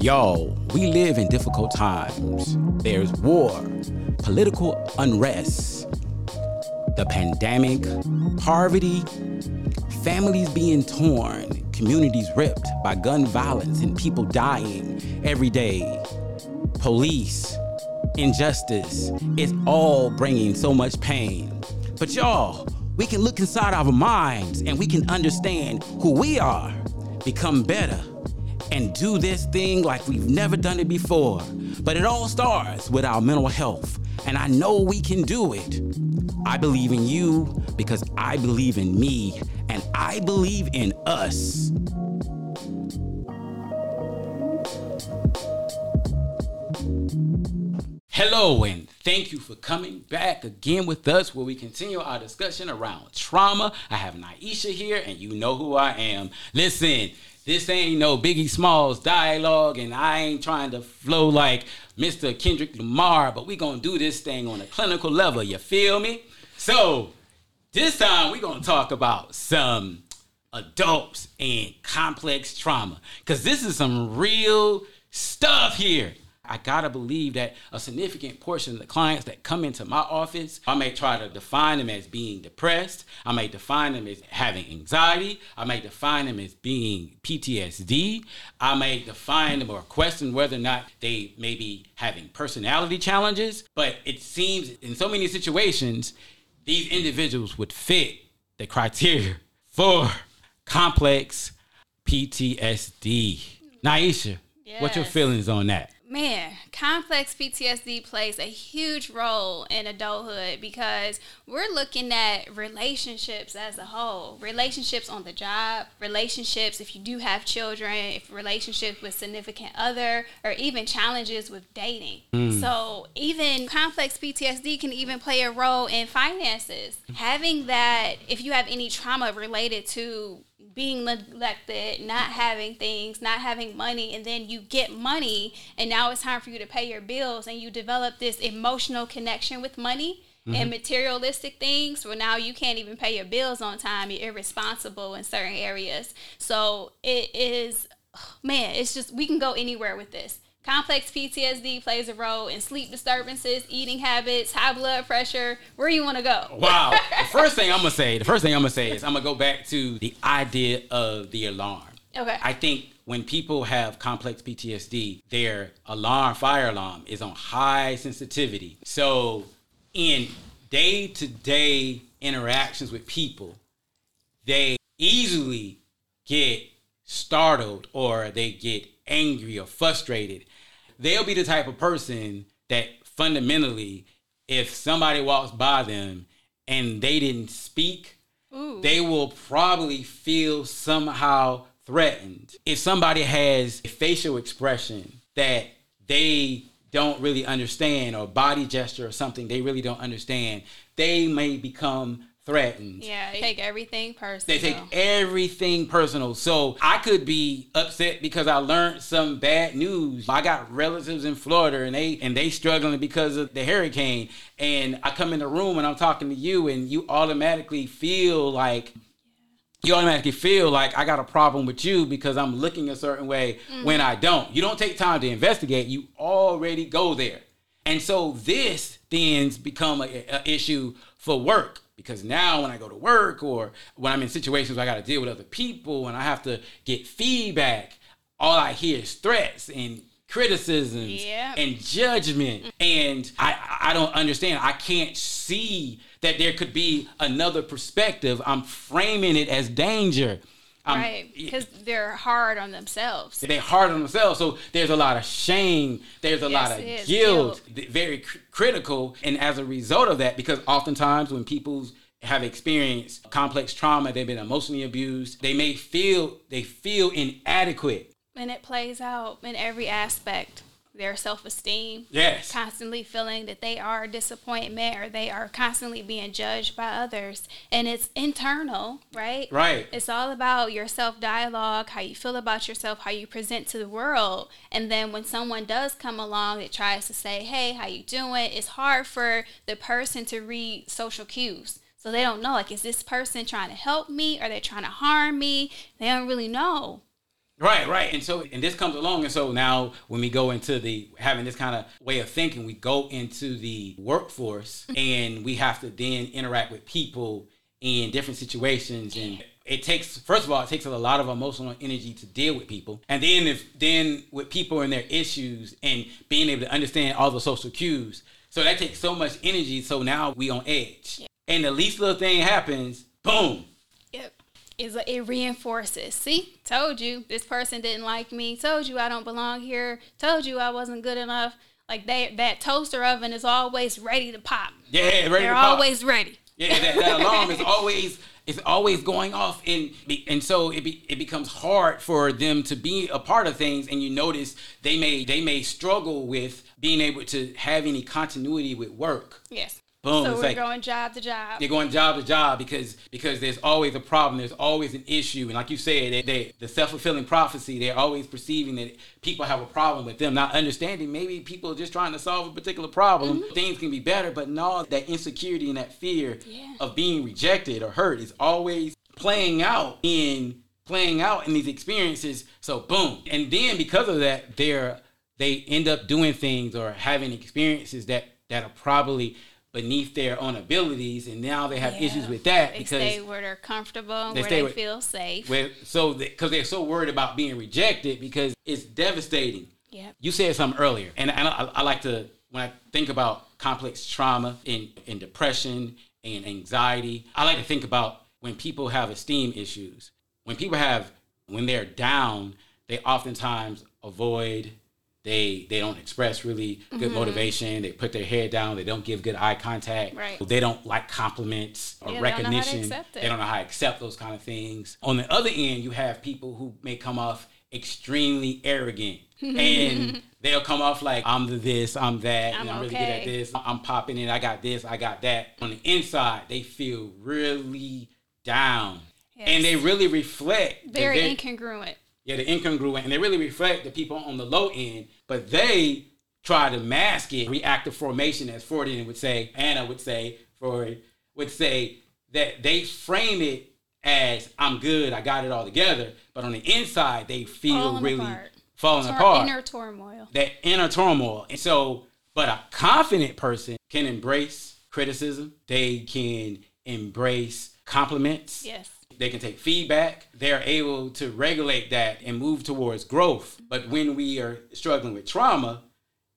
Yo, we live in difficult times. There's war, political unrest, the pandemic, poverty, families being torn, communities ripped by gun violence, and people dying every day. Police, injustice, it's all bringing so much pain. But y'all, we can look inside our minds and we can understand who we are, become better, and do this thing like we've never done it before. But it all starts with our mental health, and I know we can do it. I believe in you because I believe in me, and I believe in us. Hello, and thank you for coming back again with us where we continue our discussion around trauma. I have Niesha here, and you know who I am. Listen, this ain't no Biggie Smalls dialogue, and I ain't trying to flow like Mr. Kendrick Lamar, but we gonna do this thing on a clinical level. You feel me? So, this time we gonna talk about some adults and complex trauma, because this is some real stuff here. I gotta believe that a significant portion of the clients that come into my office, I may try to define them as being depressed. I may define them as having anxiety. I may define them as being PTSD. I may define them or question whether or not they may be having personality challenges. But it seems in so many situations, these individuals would fit the criteria for complex PTSD. Niesha, what's your feelings on that? Man, complex PTSD plays a huge role in adulthood because we're looking at relationships as a whole. Relationships on the job, relationships if you do have children, if relationships with significant other, or even challenges with dating. Hmm. So even complex PTSD can even play a role in finances. Having that, if you have any trauma related to being neglected, not having things, not having money, and then you get money, and now it's time for you to pay your bills, and you develop this emotional connection with money and mm-hmm. materialistic things. Well, now you can't even pay your bills on time. You're irresponsible in certain areas. So it is, man, it's just, we can go anywhere with this. Complex PTSD plays a role in sleep disturbances, eating habits, high blood pressure. Where you want to go? Wow. the first thing I'm gonna say, the first thing I'm gonna say is I'm gonna go back to the idea of the alarm. Okay. I think when people have complex PTSD, their alarm, fire alarm, is on high sensitivity. So in day-to-day interactions with people, they easily get startled or they get angry or frustrated. They'll be the type of person that fundamentally, if somebody walks by them and they didn't speak, Ooh. they will probably feel somehow threatened. If somebody has a facial expression that they don't really understand or body gesture or something they really don't understand, they may become threatened. Yeah, they take everything personal. They take everything personal. So I could be upset because I learned some bad news. I got relatives in Florida and they and they struggling because of the hurricane. And I come in the room and I'm talking to you and you automatically feel like you automatically feel like I got a problem with you because I'm looking a certain way mm-hmm. when I don't. You don't take time to investigate, you already go there. And so this then become a, a issue for work because now when I go to work or when I'm in situations where I got to deal with other people and I have to get feedback, all I hear is threats and criticisms Yeah. and judgment. And I, I don't understand. I can't see that there could be another perspective. I'm framing it as danger. I'm- right because they're hard on themselves. they're hard on themselves. So there's a lot of shame. There's a lot of guilt. Guilt. Very cr- critical. And as a result of that, because oftentimes when people have experienced complex trauma, they've been emotionally abused. They may feel they feel inadequate. And it plays out in every aspect. Their self esteem, Yes. constantly feeling that they are a disappointment or they are constantly being judged by others. And it's internal, right? Right. It's all about your self dialogue, how you feel about yourself, how you present to the world. And then when someone does come along that tries to say, "Hey, how you doing?" It's hard for the person to read social cues. So So they don't know, like, is this person trying to help me? Are they trying to harm me? They don't really know. Right, right. And so, and this comes along. And so now when we go into the having this kind of way of thinking, we go into the workforce and we have to then interact with people in different situations. And it takes, first of all, it takes a lot of emotional energy to deal with people. And then if, then with people and their issues and being able to understand all the social cues. So that takes so much energy. So now we on edge. Yeah. And the least little thing happens, boom, is it reinforces. See, told you this person didn't like me. Told you I don't belong here. Told you I wasn't good enough. Like they that toaster oven is always ready to pop. Yeah, ready They're to pop. always ready. Yeah, that, that alarm is always it's always going off, and and so it be, it becomes hard for them to be a part of things. And you notice they may they may struggle with being able to have any continuity with work. Yes. Boom. So it's we're like, going job to job. They're going job to job because because there's always a problem. There's always an issue, and like you said, they, they the self fulfilling prophecy. They're always perceiving that people have a problem with them, not understanding maybe people are just trying to solve a particular problem. Mm-hmm. Things can be better, but no, that insecurity and that fear yeah. of being rejected or hurt is always playing out in playing out in these experiences. So boom, and then because of that, they're they end up doing things or having experiences that that are probably beneath their own abilities, and now they have yeah. issues with that they because stay where they're comfortable, they where they with, feel safe. Where, so because they, are so worried about being rejected because it's devastating. Yeah. You said something earlier, and I, I, I like to when I think about complex trauma and, and depression and anxiety, I like to think about when people have esteem issues. When people have when they're down, they oftentimes avoid they they don't express really good mm-hmm. motivation. They put their head down. They don't give good eye contact. Right. They don't like compliments or yeah, recognition. They don't, they don't know how to accept those kind of things. On the other end, you have people who may come off extremely arrogant and they'll come off like I'm the this, I'm that, I'm, and I'm okay. really good at this. I'm popping it. I got this, I got that. On the inside, they feel really down. Yes. And they really reflect very incongruent yeah, the incongruent, and they really reflect the people on the low end, but they try to mask it. Reactive formation, as Freudian would say, Anna would say, Freud would say that they frame it as I'm good, I got it all together, but on the inside they feel falling really apart. falling Tor- apart. Inner turmoil. That inner turmoil, and so, but a confident person can embrace criticism. They can embrace compliments. Yes they can take feedback. They're able to regulate that and move towards growth. But when we are struggling with trauma,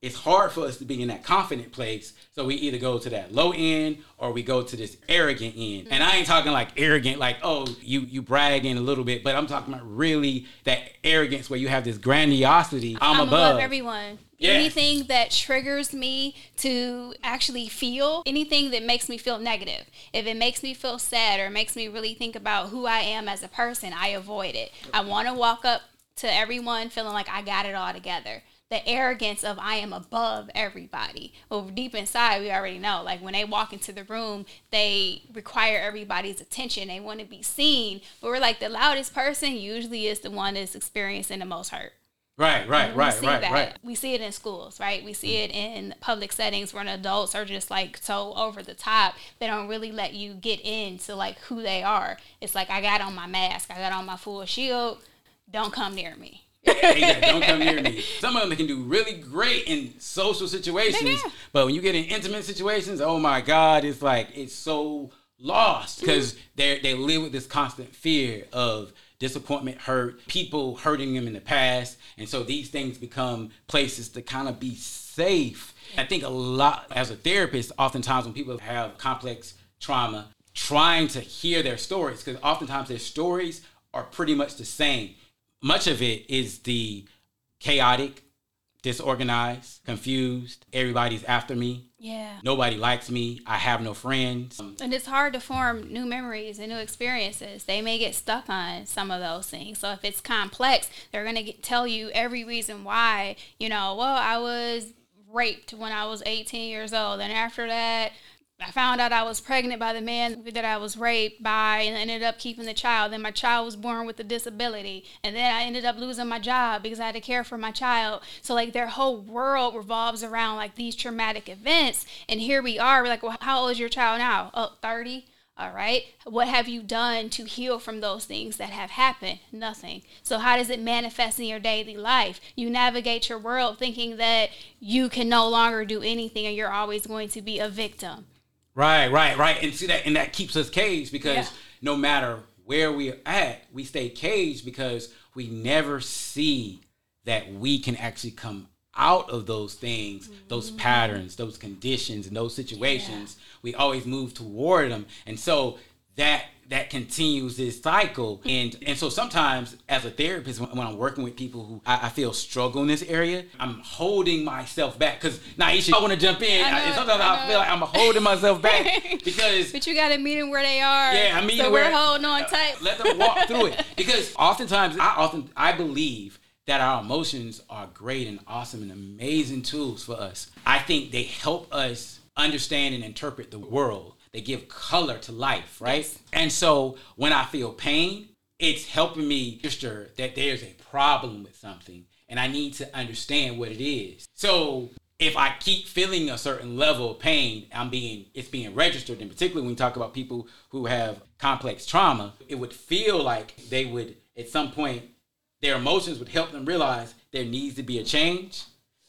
it's hard for us to be in that confident place. So we either go to that low end or we go to this arrogant end. And I ain't talking like arrogant, like, oh, you you bragging a little bit, but I'm talking about really that arrogance where you have this grandiosity. I'm, I'm above. above everyone. Yes. Anything that triggers me to actually feel, anything that makes me feel negative. If it makes me feel sad or makes me really think about who I am as a person, I avoid it. I want to walk up to everyone feeling like I got it all together the arrogance of I am above everybody. Well, deep inside, we already know. Like when they walk into the room, they require everybody's attention. They want to be seen. But we're like the loudest person usually is the one that's experiencing the most hurt. Right, right, right, right, that. right. We see it in schools, right? We see mm-hmm. it in public settings where adults are just like so over the top. They don't really let you get into like who they are. It's like I got on my mask, I got on my full shield. Don't come near me don't come near me. Some of them can do really great in social situations, yeah. but when you get in intimate situations, oh my God, it's like it's so lost because hmm. they they live with this constant fear of disappointment, hurt, people hurting them in the past, and so these things become places to kind of be safe. I think a lot as a therapist, oftentimes when people have complex trauma, trying to hear their stories because oftentimes their stories are pretty much the same much of it is the chaotic, disorganized, confused. Everybody's after me. Yeah. Nobody likes me. I have no friends. And it's hard to form new memories and new experiences. They may get stuck on some of those things. So if it's complex, they're going to tell you every reason why, you know, well, I was raped when I was 18 years old. And after that, I found out I was pregnant by the man that I was raped by and ended up keeping the child. Then my child was born with a disability. And then I ended up losing my job because I had to care for my child. So, like, their whole world revolves around like these traumatic events. And here we are. We're like, well, how old is your child now? Oh, 30? All right. What have you done to heal from those things that have happened? Nothing. So, how does it manifest in your daily life? You navigate your world thinking that you can no longer do anything and you're always going to be a victim. Right, right, right. And see that, and that keeps us caged because Yeah. no matter where we're at, we stay caged because we never see that we can actually come out of those things, those Mm-hmm. patterns, those conditions, and those situations. We always move toward them, and so that that continues this cycle. And and so sometimes as a therapist, when, when I'm working with people who I, I feel struggle in this area, I'm holding myself back because Niesha, I want to jump in. I know and sometimes I I, feel like I'm holding myself back because But you got to meet them where they are. yeah, I mean, so where- we're holding on uh, tight. let them walk through it because oftentimes I often I believe that our emotions are great and awesome and amazing tools for us. I think they help us understand and interpret the world. They give color to life, right? Yes. And so when I feel pain, it's helping me register that there's a problem with something and I need to understand what it is. So if I keep feeling a certain level of pain, I'm being it's being registered. And particularly when we talk about people who have complex trauma, it would feel like they would at some point their emotions would help them realize there needs to be a change,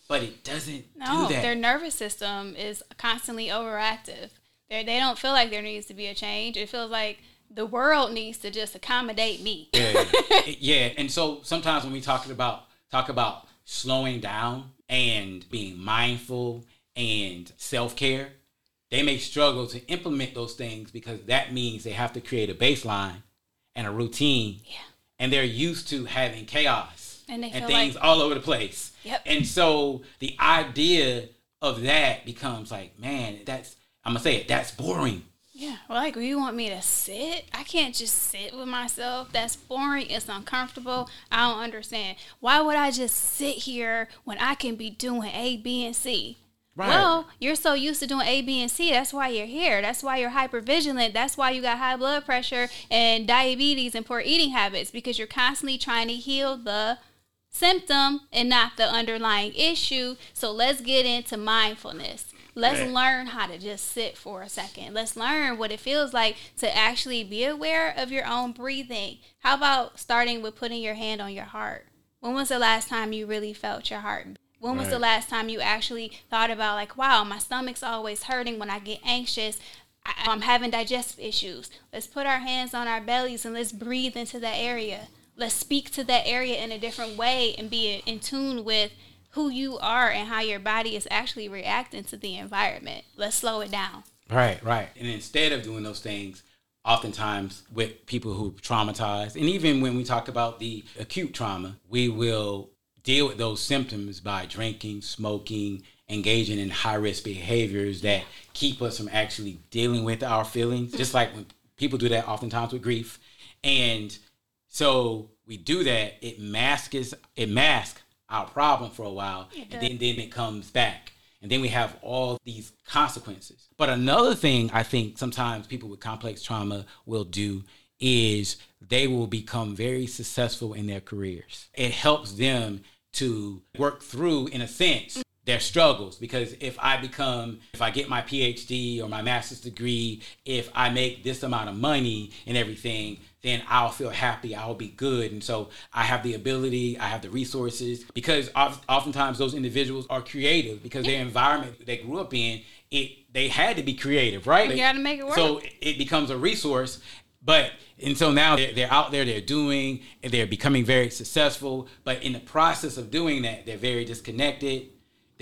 but it doesn't No, do that. their nervous system is constantly overactive. They they don't feel like there needs to be a change. It feels like the world needs to just accommodate me. yeah, yeah. And so sometimes when we talk about talk about slowing down and being mindful and self care, they may struggle to implement those things because that means they have to create a baseline and a routine, Yeah. and they're used to having chaos And feel things like- all over the place. Yep. And so the idea of that becomes like, man, that's I'm gonna say it. That's boring. Yeah, like you want me to sit? I can't just sit with myself. That's boring. It's uncomfortable. I don't understand. Why would I just sit here when I can be doing A, B, and C? Right. Well, you're so used to doing A, B, and C. That's why you're here. That's why you're hyper vigilant. That's why you got high blood pressure and diabetes and poor eating habits because you're constantly trying to heal the symptom and not the underlying issue. So let's get into mindfulness. Let's Right. learn how to just sit for a second. Let's learn what it feels like to actually be aware of your own breathing. How about starting with putting your hand on your heart? When was the last time you really felt your heart? When was the last time you actually thought about, like, wow, my stomach's always hurting when I get anxious? I, I'm having digestive issues. Let's put our hands on our bellies and let's breathe into that area. Let's speak to that area in a different way and be in tune with who you are and how your body is actually reacting to the environment. Let's slow it down. Right, right. And instead of doing those things, oftentimes with people who traumatized, and even when we talk about the acute trauma, we will deal with those symptoms by drinking, smoking, engaging in high risk behaviors that keep us from actually dealing with our feelings. Just like when people do that oftentimes with grief. And so we do that, it masks it masks our problem for a while, and then, then it comes back. And then we have all these consequences. But another thing I think sometimes people with complex trauma will do is they will become very successful in their careers. It helps them to work through, in a sense, their struggles because if I become, if I get my PhD or my master's degree, if I make this amount of money and everything, then I'll feel happy, I'll be good. And so I have the ability, I have the resources because oftentimes those individuals are creative because their environment they grew up in, it they had to be creative, right? You gotta make it work. So it becomes a resource. But and so now they're, they're out there, they're doing, and they're becoming very successful. But in the process of doing that, they're very disconnected.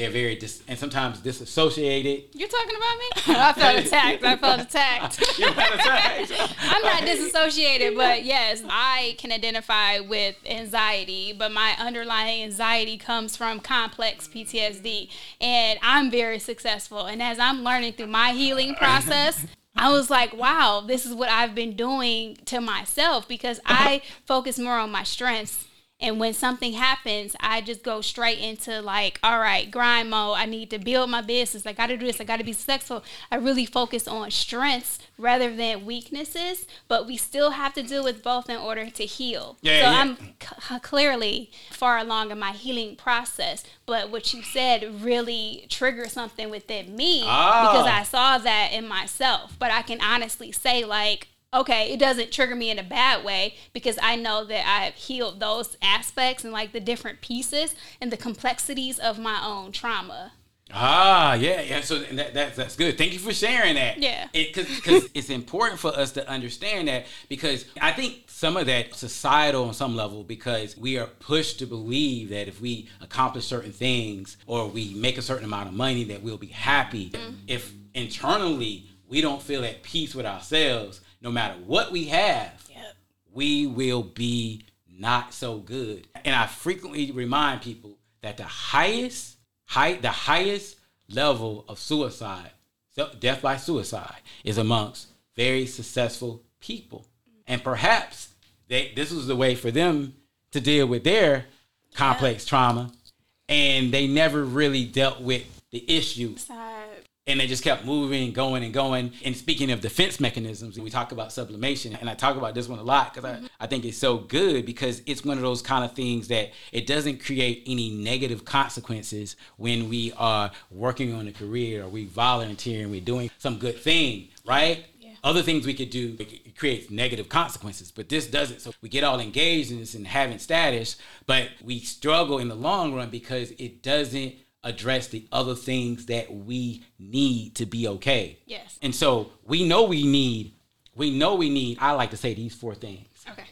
They're very dis, and sometimes disassociated. You're talking about me? I felt attacked. I felt attacked. You know what I'm not disassociated, but yes, I can identify with anxiety, but my underlying anxiety comes from complex PTSD. And I'm very successful. And as I'm learning through my healing process, I was like, wow, this is what I've been doing to myself because I focus more on my strengths And when something happens, I just go straight into like, all right, grind mode. I need to build my business. I got to do this. I got to be successful. I really focus on strengths rather than weaknesses, but we still have to deal with both in order to heal. Yeah, so yeah. I'm c- clearly far along in my healing process. But what you said really triggered something within me Ah. because I saw that in myself. But I can honestly say, like, okay, it doesn't trigger me in a bad way because I know that I've healed those aspects and like the different pieces and the complexities of my own trauma. Ah, yeah, yeah. So that, that that's good. Thank you for sharing that. Yeah. because it's important for us to understand that because I think some of that societal on some level because we are pushed to believe that if we accomplish certain things or we make a certain amount of money that we'll be happy. If internally we don't feel at peace with ourselves, no matter what we have, Yep. we will be not so good. And I frequently remind people that the highest height, the highest level of suicide, so death by suicide, is amongst very successful people. And perhaps they, this was the way for them to deal with their complex trauma, and they never really dealt with the issue. And they just kept moving, going, and going. And speaking of defense mechanisms, we talk about sublimation, and I talk about this one a lot because I, mm-hmm. I think it's so good because it's one of those kind of things that it doesn't create any negative consequences when we are working on a career or we volunteering, we're doing some good thing, right? Yeah. Other things we could do it creates negative consequences, but this doesn't. So we get all engaged in this and having status, but we struggle in the long run because it doesn't address the other things that we need to be okay. Yes. And so we know we need, we know we need, I like to say these four things. Okay.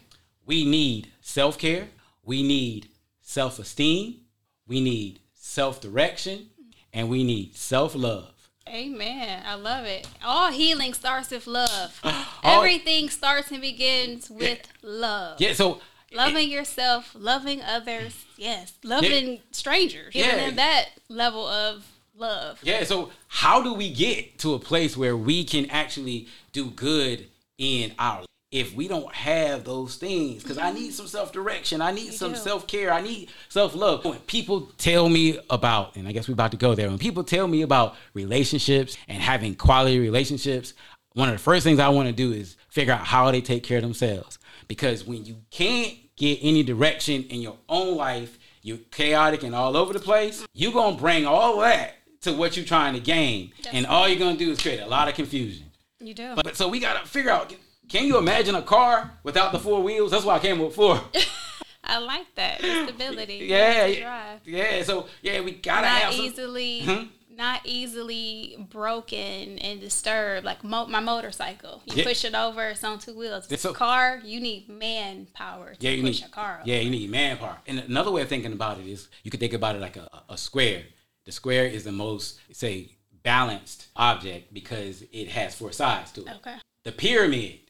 We need self care, we need self esteem, we need self direction, and we need self love. Amen. I love it. All healing starts with love. Everything starts and begins with love. Yeah, so Loving yourself, loving others, yes. Loving strangers, Yeah. them that level of love. Yeah, so how do we get to a place where we can actually do good in our if we don't have those things because i need mm-hmm. some self-direction i need some do. self-care i need self-love when people tell me about and i guess we're about to go there when people tell me about relationships and having quality relationships one of the first things i want to do is figure out how they take care of themselves because when you can't get any direction in your own life you're chaotic and all over the place you're gonna bring all that to what you're trying to gain and all you're gonna do is create a lot of confusion You do. but, but so we gotta figure out. Can you imagine a car without the four wheels? That's why I came with four. I like that. The stability. yeah, yeah, yeah. So yeah, we gotta have some. easily Hmm? Not easily broken and disturbed like mo- my motorcycle. You Yeah. push it over, it's on two wheels. It's a car, you need manpower to Yeah, you push need a car. Yeah, you need manpower. And another way of thinking about it is you could think about it like a, a square. The square is the most say balanced object because it has four sides to it. Okay. The pyramid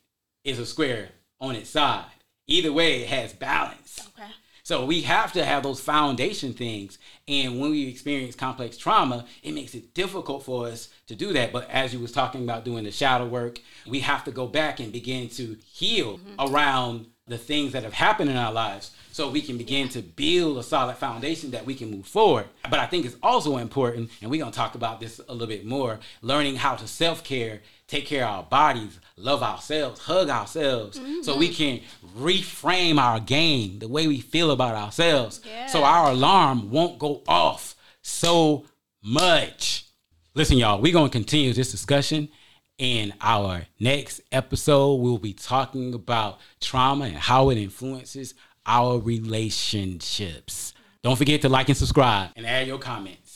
is a square on its side. Either way, it has balance. Okay. So we have to have those foundation things. And when we experience complex trauma, it makes it difficult for us to do that. But as you was talking about doing the shadow work, we have to go back and begin to heal mm-hmm. around the things that have happened in our lives so we can begin to build a solid foundation that we can move forward. But I think it's also important, and we're going to talk about this a little bit more, learning how to self-care, take care of our bodies, love ourselves, hug ourselves so we mm-hmm. can reframe our game, the way we feel about ourselves so our alarm won't go off so much. Listen, y'all, we're going to continue this discussion in our next episode. We'll be talking about trauma and how it influences our relationships. Don't forget to like and subscribe and add your comments.